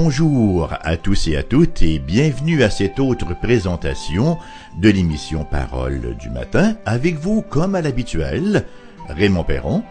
Bonjour à tous et à toutes et bienvenue à cette autre présentation de l'émission Parole du matin. Avec vous comme à l'habituel, Raymond Perron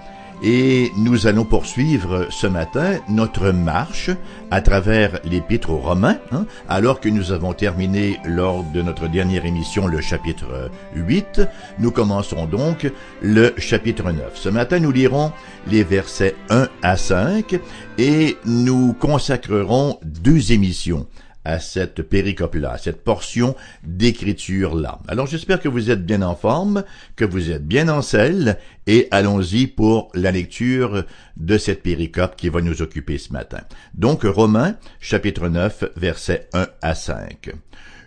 et nous allons poursuivre ce matin notre marche à travers l'Épître aux Romains, hein, alors que nous avons terminé lors de notre dernière émission le chapitre 8. Nous commencerons donc le chapitre 9. Ce matin, nous lirons les versets 1 à 5 et nous consacrerons deux émissions à cette péricope-là, à cette portion d'écriture-là. Alors j'espère que vous êtes bien en forme, que vous êtes bien en selle, et allons-y pour la lecture de cette péricope qui va nous occuper ce matin. Donc Romains, chapitre 9, versets 1 à 5.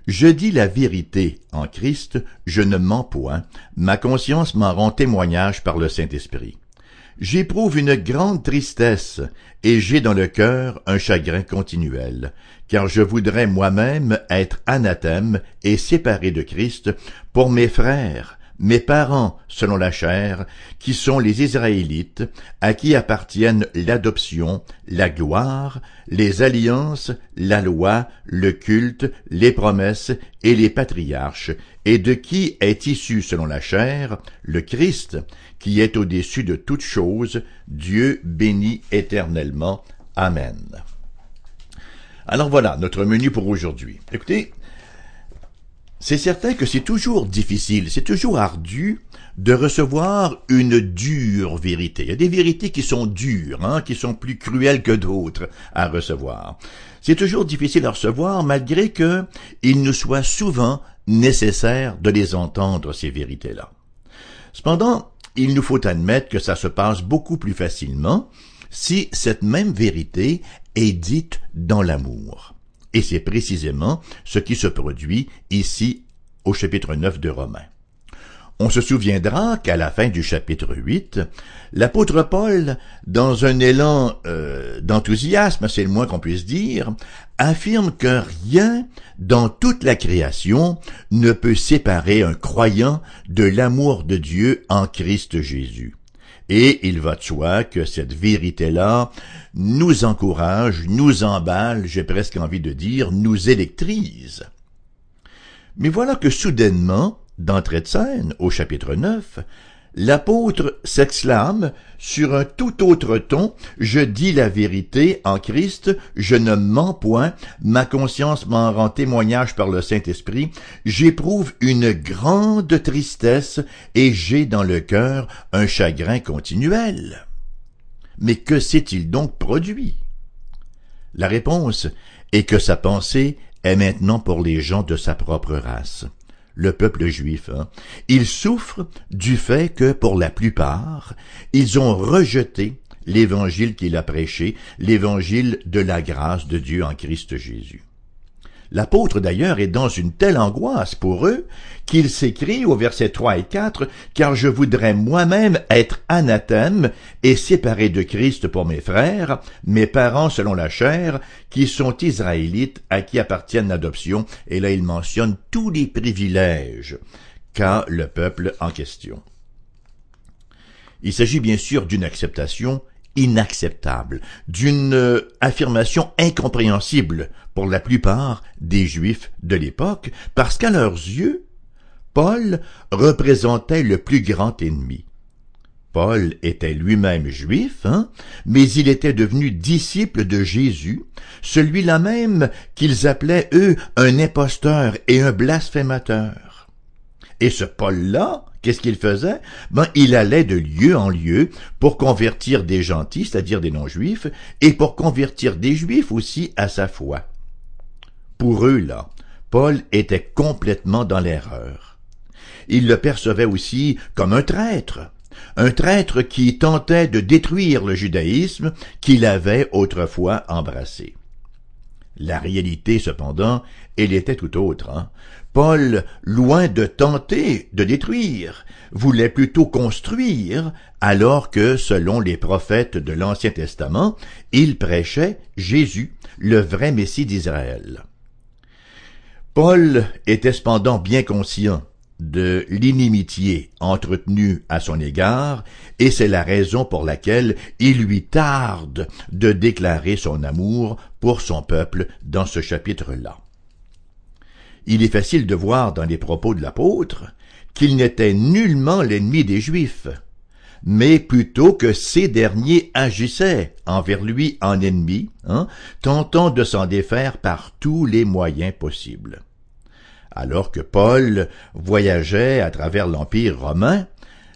Je dis la vérité en Christ, je ne mens point, ma conscience m'en rend témoignage par le Saint-Esprit. J'éprouve une grande tristesse, et j'ai dans le cœur un chagrin continuel, car je voudrais moi-même être anathème et séparé de Christ pour mes frères, mes parents selon la chair, qui sont les Israélites, à qui appartiennent l'adoption, la gloire, les alliances, la loi, le culte, les promesses et les patriarches, et de qui est issu selon la chair le Christ, qui est au-dessus de toutes choses, Dieu béni éternellement. Amen. Alors voilà notre menu pour aujourd'hui. Écoutez, c'est certain que c'est toujours difficile, c'est toujours ardu de recevoir une dure vérité. Il y a des vérités qui sont dures, hein, qui sont plus cruelles que d'autres à recevoir. C'est toujours difficile à recevoir malgré que il nous soit souvent nécessaire de les entendre, ces vérités-là. Cependant, il nous faut admettre que ça se passe beaucoup plus facilement si cette même vérité est dite dans l'amour. Et c'est précisément ce qui se produit ici au chapitre 9 de Romains. On se souviendra qu'à la fin du chapitre 8, l'apôtre Paul, dans un élan euh, d'enthousiasme, c'est le moins qu'on puisse dire, affirme que rien dans toute la création ne peut séparer un croyant de l'amour de Dieu en Christ Jésus. Et il va de soi que cette vérité-là nous encourage, nous emballe, j'ai presque envie de dire, nous électrise. Mais voilà que soudainement, d'entrée de scène, au chapitre 9, l'apôtre s'exclame sur un tout autre ton, je dis la vérité en Christ, je ne mens point, ma conscience m'en rend témoignage par le Saint-Esprit, j'éprouve une grande tristesse et j'ai dans le cœur un chagrin continuel. Mais que s'est-il donc produit? La réponse est que sa pensée est maintenant pour les gens de sa propre race le peuple juif. Hein. Ils souffrent du fait que, pour la plupart, ils ont rejeté l'évangile qu'il a prêché, l'évangile de la grâce de Dieu en Christ Jésus. L'apôtre d'ailleurs est dans une telle angoisse pour eux qu'il s'écrit au verset 3 et 4 Car je voudrais moi-même être anathème et séparé de Christ pour mes frères, mes parents selon la chair, qui sont israélites, à qui appartiennent l'adoption. Et là il mentionne tous les privilèges qu'a le peuple en question. Il s'agit bien sûr d'une acceptation inacceptable, d'une euh, affirmation incompréhensible pour la plupart des Juifs de l'époque, parce qu'à leurs yeux, Paul représentait le plus grand ennemi. Paul était lui-même juif, hein, mais il était devenu disciple de Jésus, celui-là même qu'ils appelaient, eux, un imposteur et un blasphémateur. Et ce Paul-là, Qu'est-ce qu'il faisait? Ben, il allait de lieu en lieu pour convertir des gentils, c'est-à-dire des non-juifs, et pour convertir des juifs aussi à sa foi. Pour eux, là, Paul était complètement dans l'erreur. Il le percevait aussi comme un traître, un traître qui tentait de détruire le judaïsme qu'il avait autrefois embrassé. La réalité, cependant, elle était tout autre. Hein. Paul, loin de tenter de détruire, voulait plutôt construire, alors que, selon les prophètes de l'Ancien Testament, il prêchait Jésus, le vrai Messie d'Israël. Paul était cependant bien conscient de l'inimitié entretenue à son égard, et c'est la raison pour laquelle il lui tarde de déclarer son amour pour son peuple dans ce chapitre-là. Il est facile de voir dans les propos de l'apôtre qu'il n'était nullement l'ennemi des Juifs, mais plutôt que ces derniers agissaient envers lui en ennemi, hein, tentant de s'en défaire par tous les moyens possibles. Alors que Paul voyageait à travers l'Empire romain,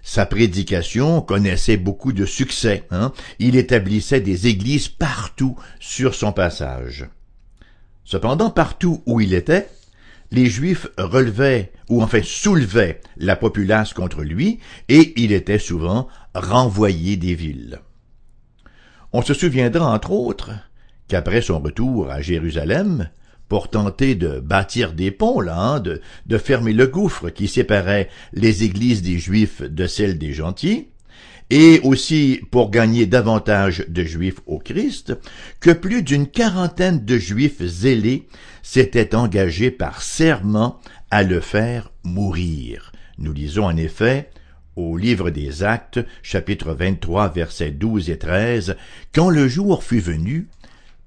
sa prédication connaissait beaucoup de succès. Hein. Il établissait des églises partout sur son passage. Cependant, partout où il était, les Juifs relevaient, ou enfin soulevaient, la populace contre lui, et il était souvent renvoyé des villes. On se souviendra entre autres qu'après son retour à Jérusalem, pour tenter de bâtir des ponts, là, hein, de, de fermer le gouffre qui séparait les églises des Juifs de celles des gentils, et aussi pour gagner davantage de Juifs au Christ, que plus d'une quarantaine de Juifs zélés s'étaient engagés par serment à le faire mourir. Nous lisons en effet au livre des Actes, chapitre 23, versets 12 et 13, Quand le jour fut venu,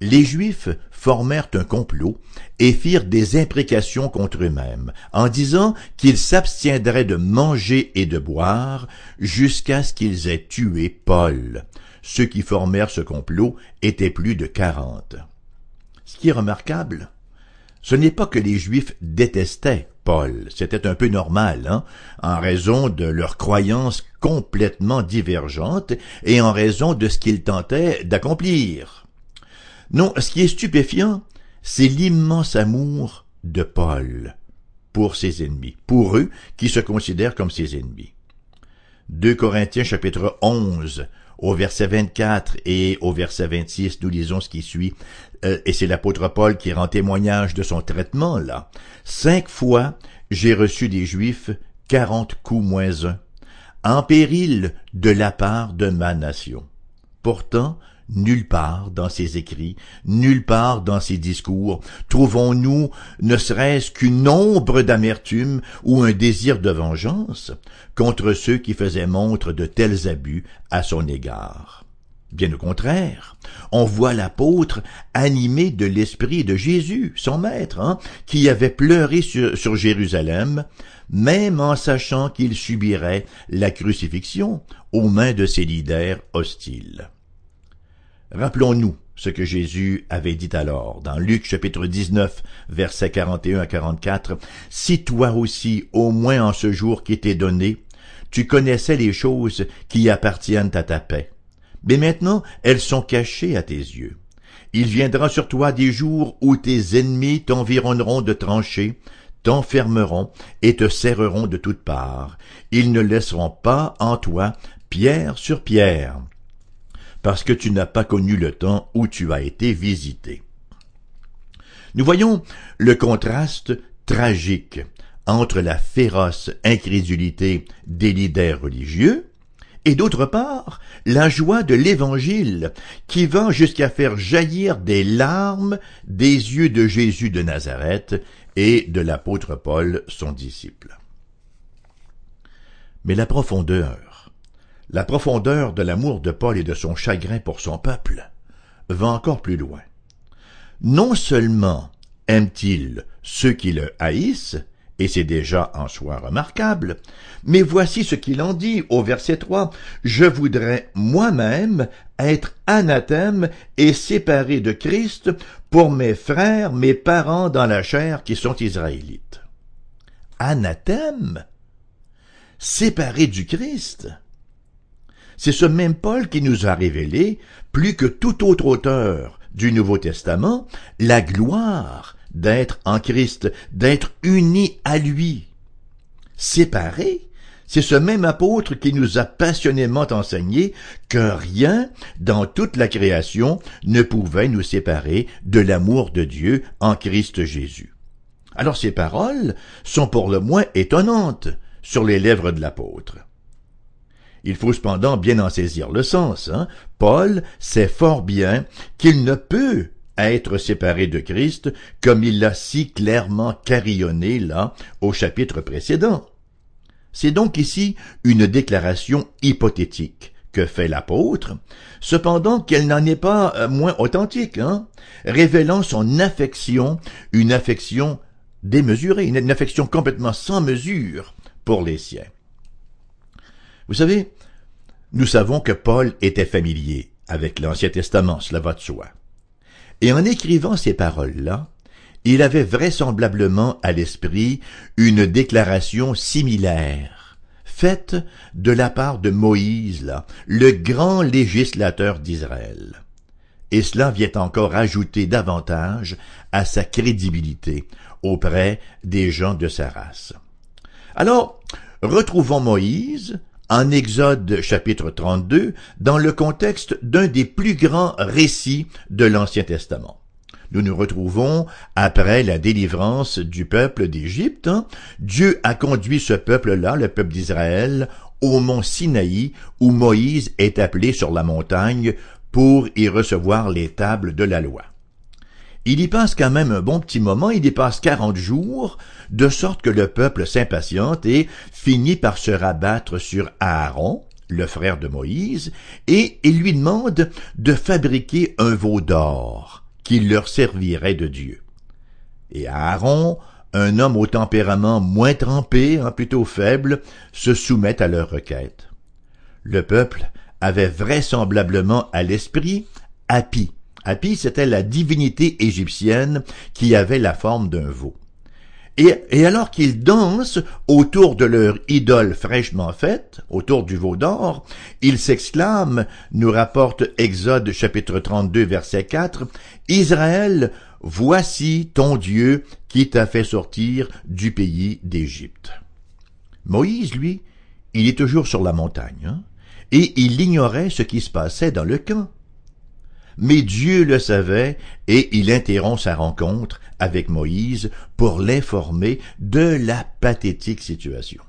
les Juifs formèrent un complot et firent des imprécations contre eux-mêmes, en disant qu'ils s'abstiendraient de manger et de boire jusqu'à ce qu'ils aient tué Paul. Ceux qui formèrent ce complot étaient plus de quarante. Ce qui est remarquable, ce n'est pas que les Juifs détestaient Paul, c'était un peu normal, hein, en raison de leurs croyances complètement divergentes et en raison de ce qu'ils tentaient d'accomplir. Non, ce qui est stupéfiant, c'est l'immense amour de Paul pour ses ennemis, pour eux qui se considèrent comme ses ennemis. 2 Corinthiens chapitre 11 au verset 24 et au verset 26, nous lisons ce qui suit, euh, et c'est l'apôtre Paul qui rend témoignage de son traitement là. Cinq fois j'ai reçu des Juifs quarante coups moins un, en péril de la part de ma nation. Pourtant, Nulle part dans ses écrits, nulle part dans ses discours, trouvons-nous ne serait-ce qu'une ombre d'amertume ou un désir de vengeance contre ceux qui faisaient montre de tels abus à son égard? Bien au contraire, on voit l'apôtre animé de l'esprit de Jésus, son maître, hein, qui avait pleuré sur, sur Jérusalem, même en sachant qu'il subirait la crucifixion aux mains de ses leaders hostiles. Rappelons-nous ce que Jésus avait dit alors dans Luc chapitre 19 versets 41 à 44. Si toi aussi, au moins en ce jour qui t'est donné, tu connaissais les choses qui appartiennent à ta paix. Mais maintenant, elles sont cachées à tes yeux. Il viendra sur toi des jours où tes ennemis t'environneront de tranchées, t'enfermeront et te serreront de toutes parts. Ils ne laisseront pas en toi pierre sur pierre parce que tu n'as pas connu le temps où tu as été visité. Nous voyons le contraste tragique entre la féroce incrédulité des leaders religieux et d'autre part la joie de l'Évangile qui va jusqu'à faire jaillir des larmes des yeux de Jésus de Nazareth et de l'apôtre Paul, son disciple. Mais la profondeur la profondeur de l'amour de Paul et de son chagrin pour son peuple va encore plus loin. Non seulement aime-t-il ceux qui le haïssent, et c'est déjà en soi remarquable, mais voici ce qu'il en dit au verset 3. Je voudrais moi-même être anathème et séparé de Christ pour mes frères, mes parents dans la chair qui sont israélites. Anathème? Séparé du Christ? C'est ce même Paul qui nous a révélé, plus que tout autre auteur du Nouveau Testament, la gloire d'être en Christ, d'être uni à lui. Séparé, c'est ce même apôtre qui nous a passionnément enseigné que rien dans toute la création ne pouvait nous séparer de l'amour de Dieu en Christ Jésus. Alors ces paroles sont pour le moins étonnantes sur les lèvres de l'apôtre. Il faut cependant bien en saisir le sens. Hein? Paul sait fort bien qu'il ne peut être séparé de Christ comme il l'a si clairement carillonné là au chapitre précédent. C'est donc ici une déclaration hypothétique que fait l'apôtre, cependant qu'elle n'en est pas euh, moins authentique, hein, révélant son affection, une affection démesurée, une affection complètement sans mesure pour les siens. Vous savez, nous savons que Paul était familier avec l'Ancien Testament, cela va de soi. Et en écrivant ces paroles-là, il avait vraisemblablement à l'esprit une déclaration similaire, faite de la part de Moïse, le grand législateur d'Israël. Et cela vient encore ajouter davantage à sa crédibilité auprès des gens de sa race. Alors, retrouvons Moïse en Exode chapitre 32 dans le contexte d'un des plus grands récits de l'Ancien Testament. Nous nous retrouvons après la délivrance du peuple d'Égypte. Hein. Dieu a conduit ce peuple-là, le peuple d'Israël, au mont Sinaï, où Moïse est appelé sur la montagne pour y recevoir les tables de la loi. Il y passe quand même un bon petit moment, il y passe quarante jours, de sorte que le peuple s'impatiente et finit par se rabattre sur Aaron, le frère de Moïse, et il lui demande de fabriquer un veau d'or qui leur servirait de Dieu. Et Aaron, un homme au tempérament moins trempé, hein, plutôt faible, se soumet à leur requête. Le peuple avait vraisemblablement à l'esprit Hapi, Hapi, c'était la divinité égyptienne qui avait la forme d'un veau. Et, alors qu'ils dansent autour de leur idole fraîchement faite, autour du veau d'or, ils s'exclament, nous rapporte Exode chapitre 32 verset 4, Israël, voici ton Dieu qui t'a fait sortir du pays d'Égypte. Moïse, lui, il est toujours sur la montagne, hein, et il ignorait ce qui se passait dans le camp mais Dieu le savait et il interrompt sa rencontre avec Moïse pour l'informer de la pathétique situation.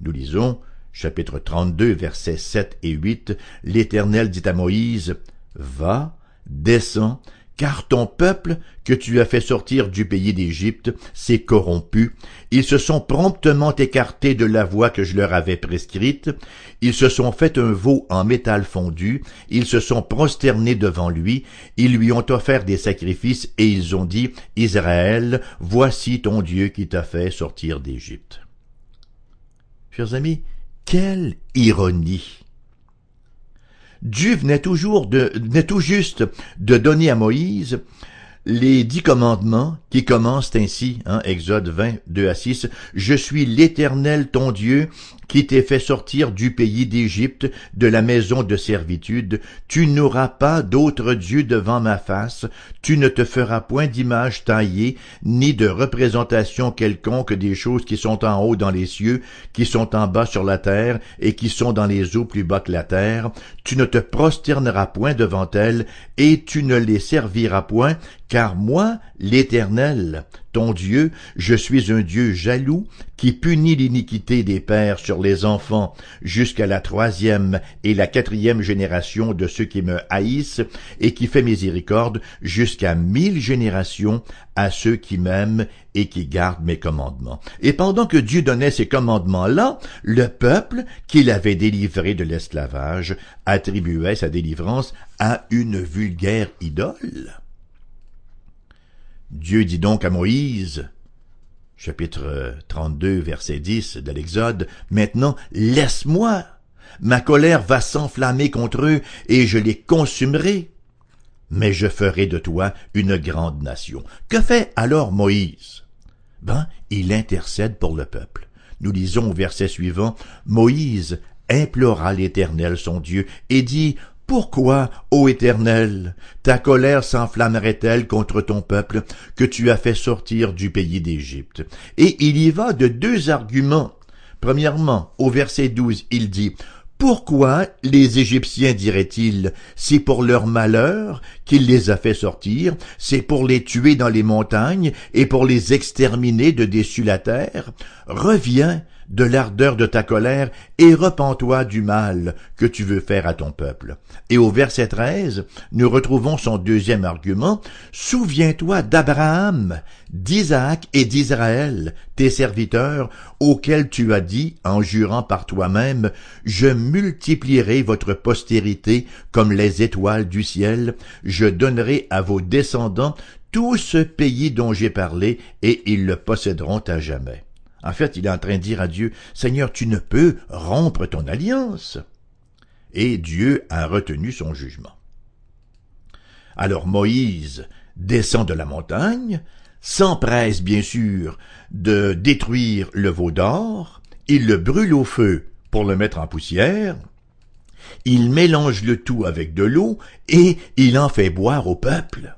Nous lisons chapitre 32 versets 7 et 8, l'Éternel dit à Moïse, Va, descends, car ton peuple que tu as fait sortir du pays d'Égypte s'est corrompu, ils se sont promptement écartés de la voie que je leur avais prescrite, ils se sont fait un veau en métal fondu, ils se sont prosternés devant lui, ils lui ont offert des sacrifices et ils ont dit, Israël, voici ton Dieu qui t'a fait sortir d'Égypte. Chers amis, quelle ironie! Dieu venait toujours de, venait tout juste de donner à Moïse les dix commandements qui commencent ainsi, hein, Exode 20, 2 à 6, Je suis l'Éternel ton Dieu qui t'ai fait sortir du pays d'Égypte, de la maison de servitude. Tu n'auras pas d'autre Dieu devant ma face, tu ne te feras point d'image taillée, ni de représentation quelconque des choses qui sont en haut dans les cieux, qui sont en bas sur la terre, et qui sont dans les eaux plus bas que la terre. Tu ne te prosterneras point devant elles, et tu ne les serviras point, car moi, l'Éternel, ton Dieu, je suis un Dieu jaloux, qui punit l'iniquité des pères sur les enfants jusqu'à la troisième et la quatrième génération de ceux qui me haïssent, et qui fait miséricorde jusqu'à mille générations à ceux qui m'aiment et qui gardent mes commandements. Et pendant que Dieu donnait ces commandements-là, le peuple qu'il avait délivré de l'esclavage attribuait sa délivrance à une vulgaire idole. Dieu dit donc à Moïse, chapitre 32, verset 10 de l'Exode, Maintenant, laisse-moi, ma colère va s'enflammer contre eux, et je les consumerai. Mais je ferai de toi une grande nation. Que fait alors Moïse? Ben, il intercède pour le peuple. Nous lisons au verset suivant, Moïse implora l'Éternel son Dieu et dit, pourquoi, ô Éternel, ta colère s'enflammerait-elle contre ton peuple que tu as fait sortir du pays d'Égypte? Et il y va de deux arguments. Premièrement, au verset 12, il dit pourquoi les Égyptiens, diraient-ils, c'est pour leur malheur qu'il les a fait sortir, c'est pour les tuer dans les montagnes et pour les exterminer de dessus la terre? Reviens de l'ardeur de ta colère et repens-toi du mal que tu veux faire à ton peuple. Et au verset 13, nous retrouvons son deuxième argument. Souviens-toi d'Abraham, d'Isaac et d'Israël, tes serviteurs, auxquels tu as dit, en jurant par toi-même, je multiplierai votre postérité comme les étoiles du ciel, je donnerai à vos descendants tout ce pays dont j'ai parlé, et ils le posséderont à jamais. En fait, il est en train de dire à Dieu, Seigneur, tu ne peux rompre ton alliance. Et Dieu a retenu son jugement. Alors Moïse descend de la montagne, s'empresse bien sûr de détruire le veau d'or, il le brûle au feu pour le mettre en poussière, il mélange le tout avec de l'eau et il en fait boire au peuple.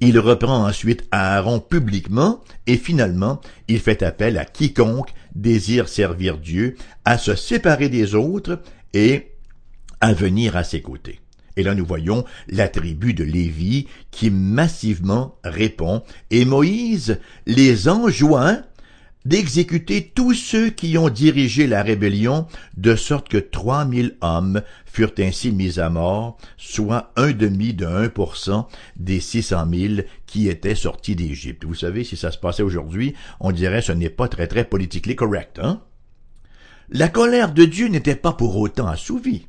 Il reprend ensuite Aaron publiquement et finalement il fait appel à quiconque désire servir Dieu à se séparer des autres et à venir à ses côtés. Et là nous voyons la tribu de Lévi qui massivement répond et Moïse les enjoint d'exécuter tous ceux qui ont dirigé la rébellion, de sorte que trois mille hommes furent ainsi mis à mort, soit un demi de un pour cent des six cent mille qui étaient sortis d'Égypte. Vous savez, si ça se passait aujourd'hui, on dirait ce n'est pas très très politiquement correct, hein? La colère de Dieu n'était pas pour autant assouvie.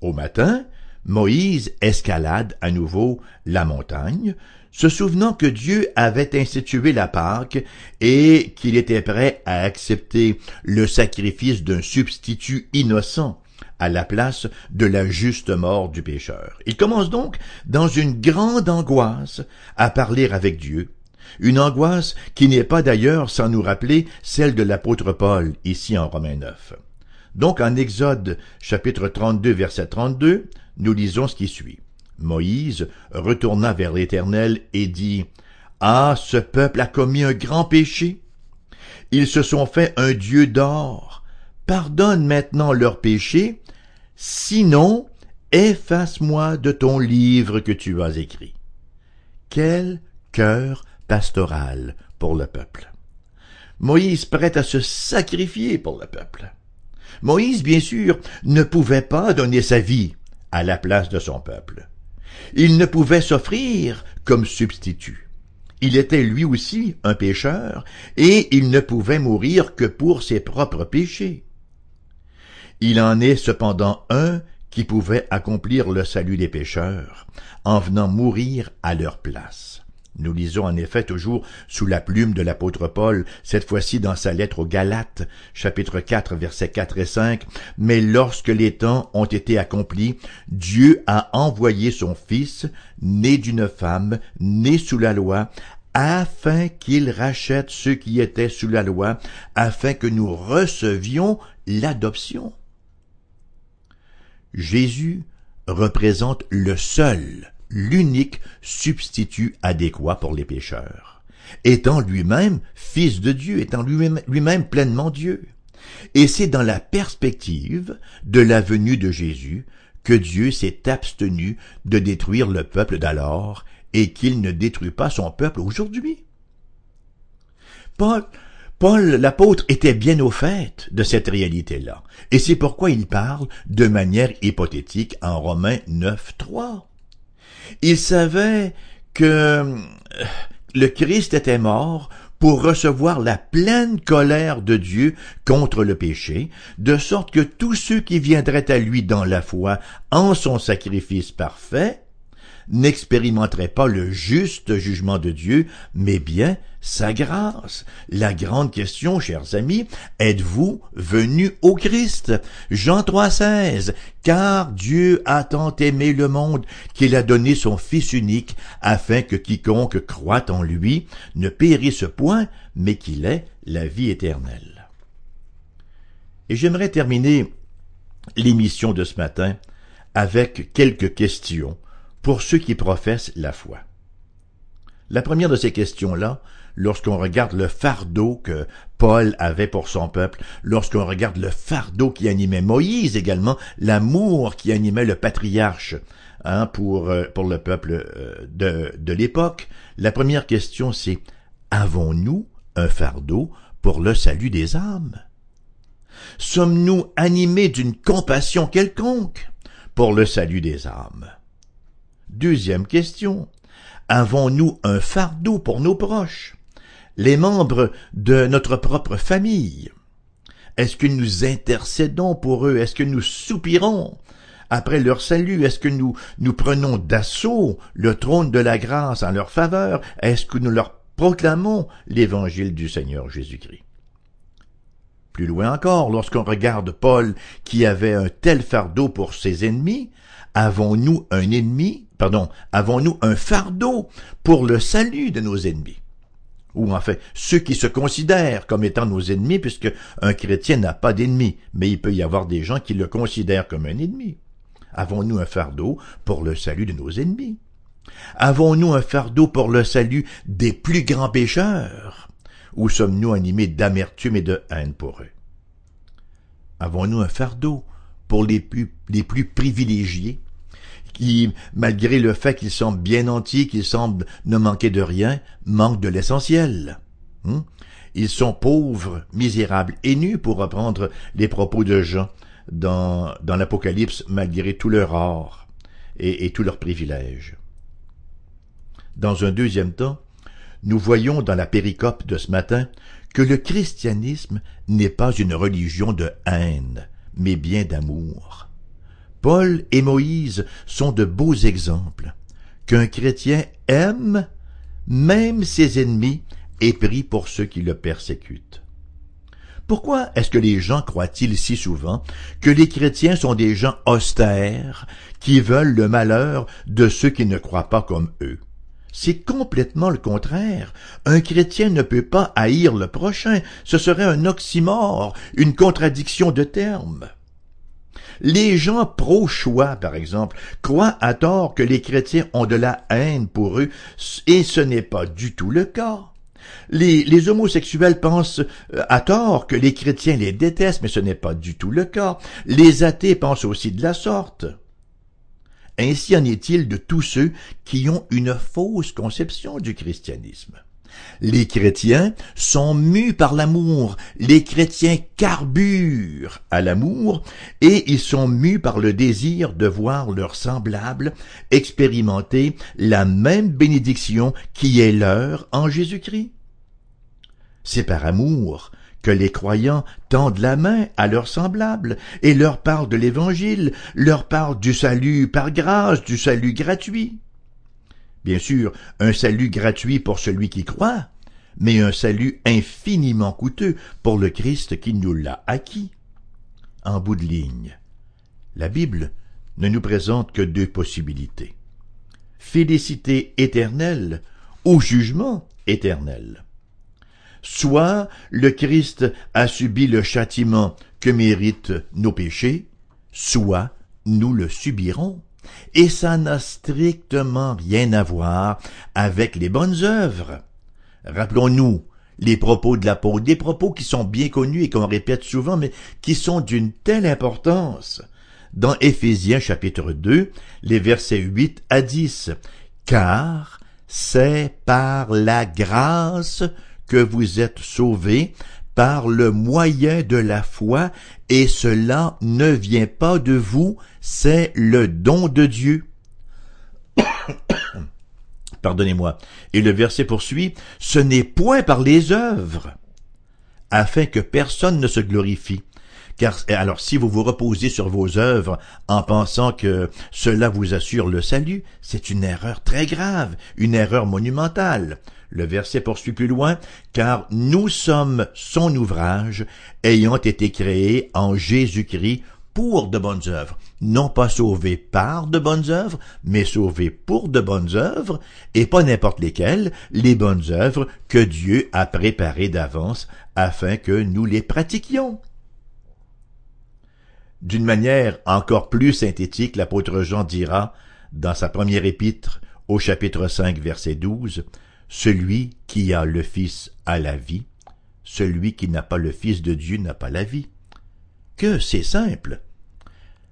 Au matin, Moïse escalade à nouveau la montagne, se souvenant que Dieu avait institué la Pâque et qu'il était prêt à accepter le sacrifice d'un substitut innocent à la place de la juste mort du pécheur. Il commence donc, dans une grande angoisse, à parler avec Dieu, une angoisse qui n'est pas d'ailleurs, sans nous rappeler, celle de l'apôtre Paul, ici en Romains 9. Donc en Exode chapitre 32 verset 32, nous lisons ce qui suit. Moïse retourna vers l'Éternel et dit, Ah, ce peuple a commis un grand péché. Ils se sont fait un Dieu d'or. Pardonne maintenant leur péché, sinon efface-moi de ton livre que tu as écrit. Quel cœur pastoral pour le peuple. Moïse prêt à se sacrifier pour le peuple. Moïse, bien sûr, ne pouvait pas donner sa vie à la place de son peuple. Il ne pouvait s'offrir comme substitut. Il était lui aussi un pécheur, et il ne pouvait mourir que pour ses propres péchés. Il en est cependant un qui pouvait accomplir le salut des pécheurs, en venant mourir à leur place. Nous lisons en effet toujours sous la plume de l'apôtre Paul, cette fois-ci dans sa lettre aux Galates, chapitre 4, versets 4 et 5, Mais lorsque les temps ont été accomplis, Dieu a envoyé son Fils, né d'une femme, né sous la loi, afin qu'il rachète ceux qui étaient sous la loi, afin que nous recevions l'adoption. Jésus représente le seul l'unique substitut adéquat pour les pécheurs, étant lui-même fils de Dieu, étant lui-même pleinement Dieu. Et c'est dans la perspective de la venue de Jésus que Dieu s'est abstenu de détruire le peuple d'alors et qu'il ne détruit pas son peuple aujourd'hui. Paul, Paul l'apôtre était bien au fait de cette réalité-là, et c'est pourquoi il parle de manière hypothétique en Romains 9, 3. Il savait que euh, le Christ était mort pour recevoir la pleine colère de Dieu contre le péché, de sorte que tous ceux qui viendraient à lui dans la foi en son sacrifice parfait n'expérimenterait pas le juste jugement de Dieu, mais bien sa grâce. La grande question, chers amis, êtes-vous venus au Christ? Jean 3,16. Car Dieu a tant aimé le monde qu'il a donné son Fils unique, afin que quiconque croit en lui ne périsse point, mais qu'il ait la vie éternelle. Et j'aimerais terminer l'émission de ce matin avec quelques questions pour ceux qui professent la foi. La première de ces questions-là, lorsqu'on regarde le fardeau que Paul avait pour son peuple, lorsqu'on regarde le fardeau qui animait Moïse également, l'amour qui animait le patriarche hein, pour, euh, pour le peuple euh, de, de l'époque, la première question c'est avons-nous un fardeau pour le salut des âmes? Sommes-nous animés d'une compassion quelconque pour le salut des âmes? Deuxième question. Avons-nous un fardeau pour nos proches, les membres de notre propre famille? Est-ce que nous intercédons pour eux? Est-ce que nous soupirons après leur salut? Est-ce que nous, nous prenons d'assaut le trône de la grâce en leur faveur? Est-ce que nous leur proclamons l'évangile du Seigneur Jésus-Christ? Plus loin encore, lorsqu'on regarde Paul qui avait un tel fardeau pour ses ennemis, avons-nous un ennemi, pardon, avons-nous un fardeau pour le salut de nos ennemis? Ou en fait, ceux qui se considèrent comme étant nos ennemis, puisque un chrétien n'a pas d'ennemis, mais il peut y avoir des gens qui le considèrent comme un ennemi. Avons-nous un fardeau pour le salut de nos ennemis? Avons-nous un fardeau pour le salut des plus grands pécheurs? Ou sommes-nous animés d'amertume et de haine pour eux? Avons-nous un fardeau pour les plus, privilégiés, qui, malgré le fait qu'ils semblent bien entiers, qu'ils semblent ne manquer de rien, manquent de l'essentiel? Hmm? Ils sont pauvres, misérables et nus, pour reprendre les propos de Jean dans, dans l'Apocalypse malgré tout leur or et, et tous leurs privilèges. Dans un deuxième temps, nous voyons dans la péricope de ce matin que le christianisme n'est pas une religion de haine, mais bien d'amour. Paul et Moïse sont de beaux exemples qu'un chrétien aime même ses ennemis et prie pour ceux qui le persécutent. Pourquoi est-ce que les gens croient-ils si souvent que les chrétiens sont des gens austères qui veulent le malheur de ceux qui ne croient pas comme eux? C'est complètement le contraire. Un chrétien ne peut pas haïr le prochain, ce serait un oxymore, une contradiction de termes. Les gens pro-choix, par exemple, croient à tort que les chrétiens ont de la haine pour eux, et ce n'est pas du tout le cas. Les, homosexuels pensent euh, à tort que les chrétiens les détestent, mais ce n'est pas du tout le cas. Les athées pensent aussi de la sorte. Ainsi en est-il de tous ceux qui ont une fausse conception du christianisme. Les chrétiens sont mus par l'amour, les chrétiens carburent à l'amour, et ils sont mus par le désir de voir leurs semblables expérimenter la même bénédiction qui est leur en Jésus-Christ. C'est par amour que les croyants tendent la main à leurs semblables et leur parlent de l'Évangile, leur parlent du salut par grâce, du salut gratuit. Bien sûr, un salut gratuit pour celui qui croit, mais un salut infiniment coûteux pour le Christ qui nous l'a acquis. En bout de ligne, la Bible ne nous présente que deux possibilités. Félicité éternelle ou jugement éternel soit le Christ a subi le châtiment que méritent nos péchés, soit nous le subirons. Et ça n'a strictement rien à voir avec les bonnes œuvres. Rappelons-nous les propos de l'apôtre, des propos qui sont bien connus et qu'on répète souvent, mais qui sont d'une telle importance. Dans Éphésiens chapitre 2, les versets 8 à 10. Car c'est par la grâce vous êtes sauvés par le moyen de la foi, et cela ne vient pas de vous, c'est le don de Dieu. Pardonnez-moi. Et le verset poursuit, ce n'est point par les œuvres, afin que personne ne se glorifie. Car alors si vous vous reposez sur vos œuvres en pensant que cela vous assure le salut, c'est une erreur très grave, une erreur monumentale. Le verset poursuit plus loin, car nous sommes son ouvrage, ayant été créés en Jésus-Christ pour de bonnes œuvres, non pas sauvés par de bonnes œuvres, mais sauvés pour de bonnes œuvres, et pas n'importe lesquelles, les bonnes œuvres que Dieu a préparées d'avance afin que nous les pratiquions. D'une manière encore plus synthétique, l'apôtre Jean dira, dans sa première épître, au chapitre 5, verset 12, celui qui a le Fils a la vie, celui qui n'a pas le Fils de Dieu n'a pas la vie. Que c'est simple.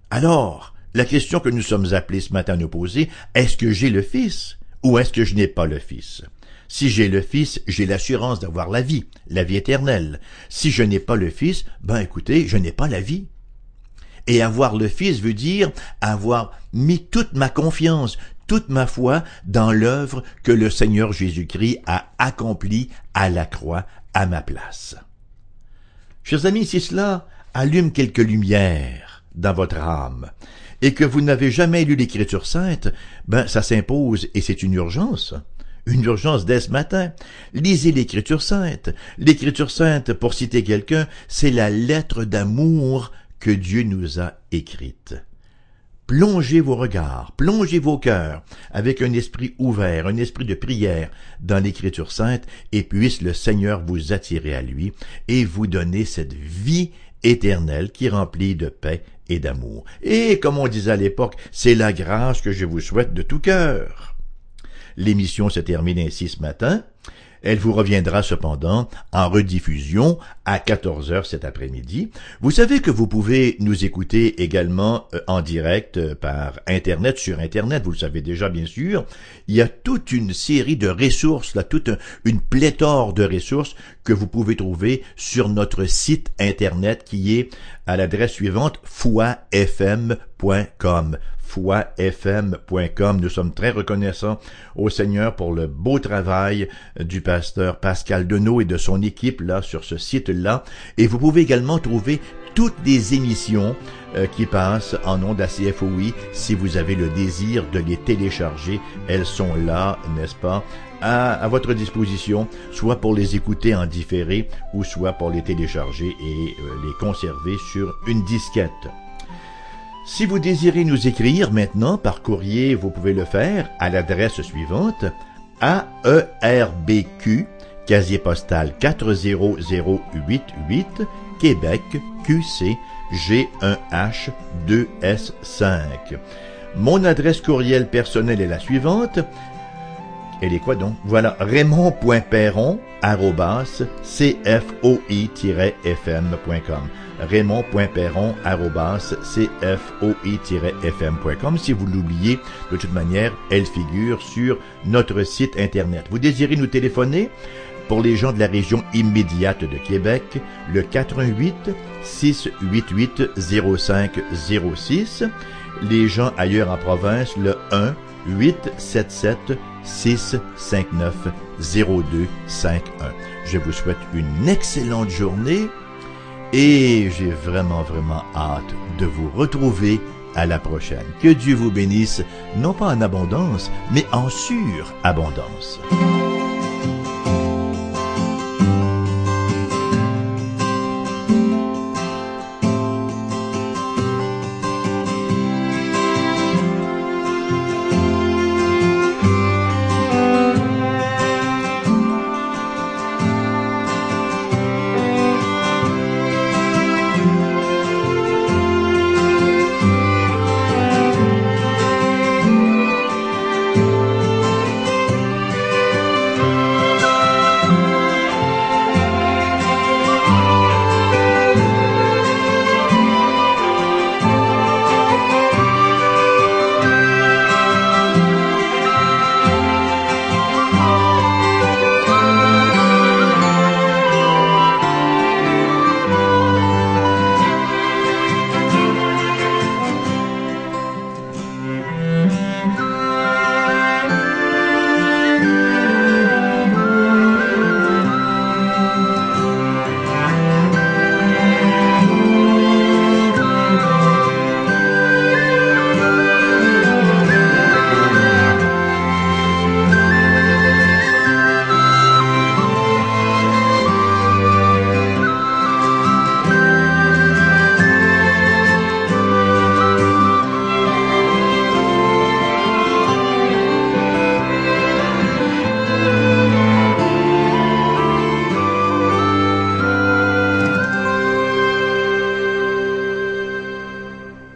Alors, la question que nous sommes appelés ce matin à nous poser, est-ce que j'ai le Fils ou est-ce que je n'ai pas le Fils? Si j'ai le Fils, j'ai l'assurance d'avoir la vie, la vie éternelle. Si je n'ai pas le Fils, ben écoutez, je n'ai pas la vie. Et avoir le Fils veut dire avoir mis toute ma confiance, toute ma foi dans l'œuvre que le Seigneur Jésus-Christ a accomplie à la croix à ma place. Chers amis, si cela allume quelques lumières dans votre âme, et que vous n'avez jamais lu l'Écriture sainte, ben ça s'impose et c'est une urgence. Une urgence dès ce matin. Lisez l'Écriture sainte. L'Écriture sainte, pour citer quelqu'un, c'est la lettre d'amour que Dieu nous a écrite. Plongez vos regards, plongez vos cœurs avec un esprit ouvert, un esprit de prière dans l'Écriture sainte, et puisse le Seigneur vous attirer à lui et vous donner cette vie éternelle qui remplit de paix et d'amour. Et comme on disait à l'époque, c'est la grâce que je vous souhaite de tout cœur. L'émission se termine ainsi ce matin. Elle vous reviendra cependant en rediffusion à 14 heures cet après-midi. Vous savez que vous pouvez nous écouter également euh, en direct euh, par Internet, sur Internet, vous le savez déjà bien sûr. Il y a toute une série de ressources, là, toute une pléthore de ressources que vous pouvez trouver sur notre site Internet qui est à l'adresse suivante foifm.com foifm.com. Nous sommes très reconnaissants au Seigneur pour le beau travail du pasteur Pascal Denot et de son équipe là sur ce site-là. Et vous pouvez également trouver toutes les émissions euh, qui passent en nom de la CFOI si vous avez le désir de les télécharger. Elles sont là, n'est-ce pas, à, votre disposition, soit pour les écouter en différé ou soit pour les télécharger et euh, les conserver sur une disquette. Si vous désirez nous écrire maintenant par courrier, vous pouvez le faire à l'adresse suivante AERBQ, casier postal 40088, Québec, QC, G1H 2S5. Mon adresse courriel personnelle est la suivante. Elle est quoi donc? Voilà, raymond.perron, cfoi-fm.com raymond.perron.cfoi-fm.com. Si vous l'oubliez, de toute manière, elle figure sur notre site Internet. Vous désirez nous téléphoner? Pour les gens de la région immédiate de Québec, le 88 688 0506. Les gens ailleurs en province, le 1 877 659 0251. Je vous souhaite une excellente journée et j'ai vraiment, vraiment hâte de vous retrouver à la prochaine. Que Dieu vous bénisse, non pas en abondance, mais en surabondance. abondance.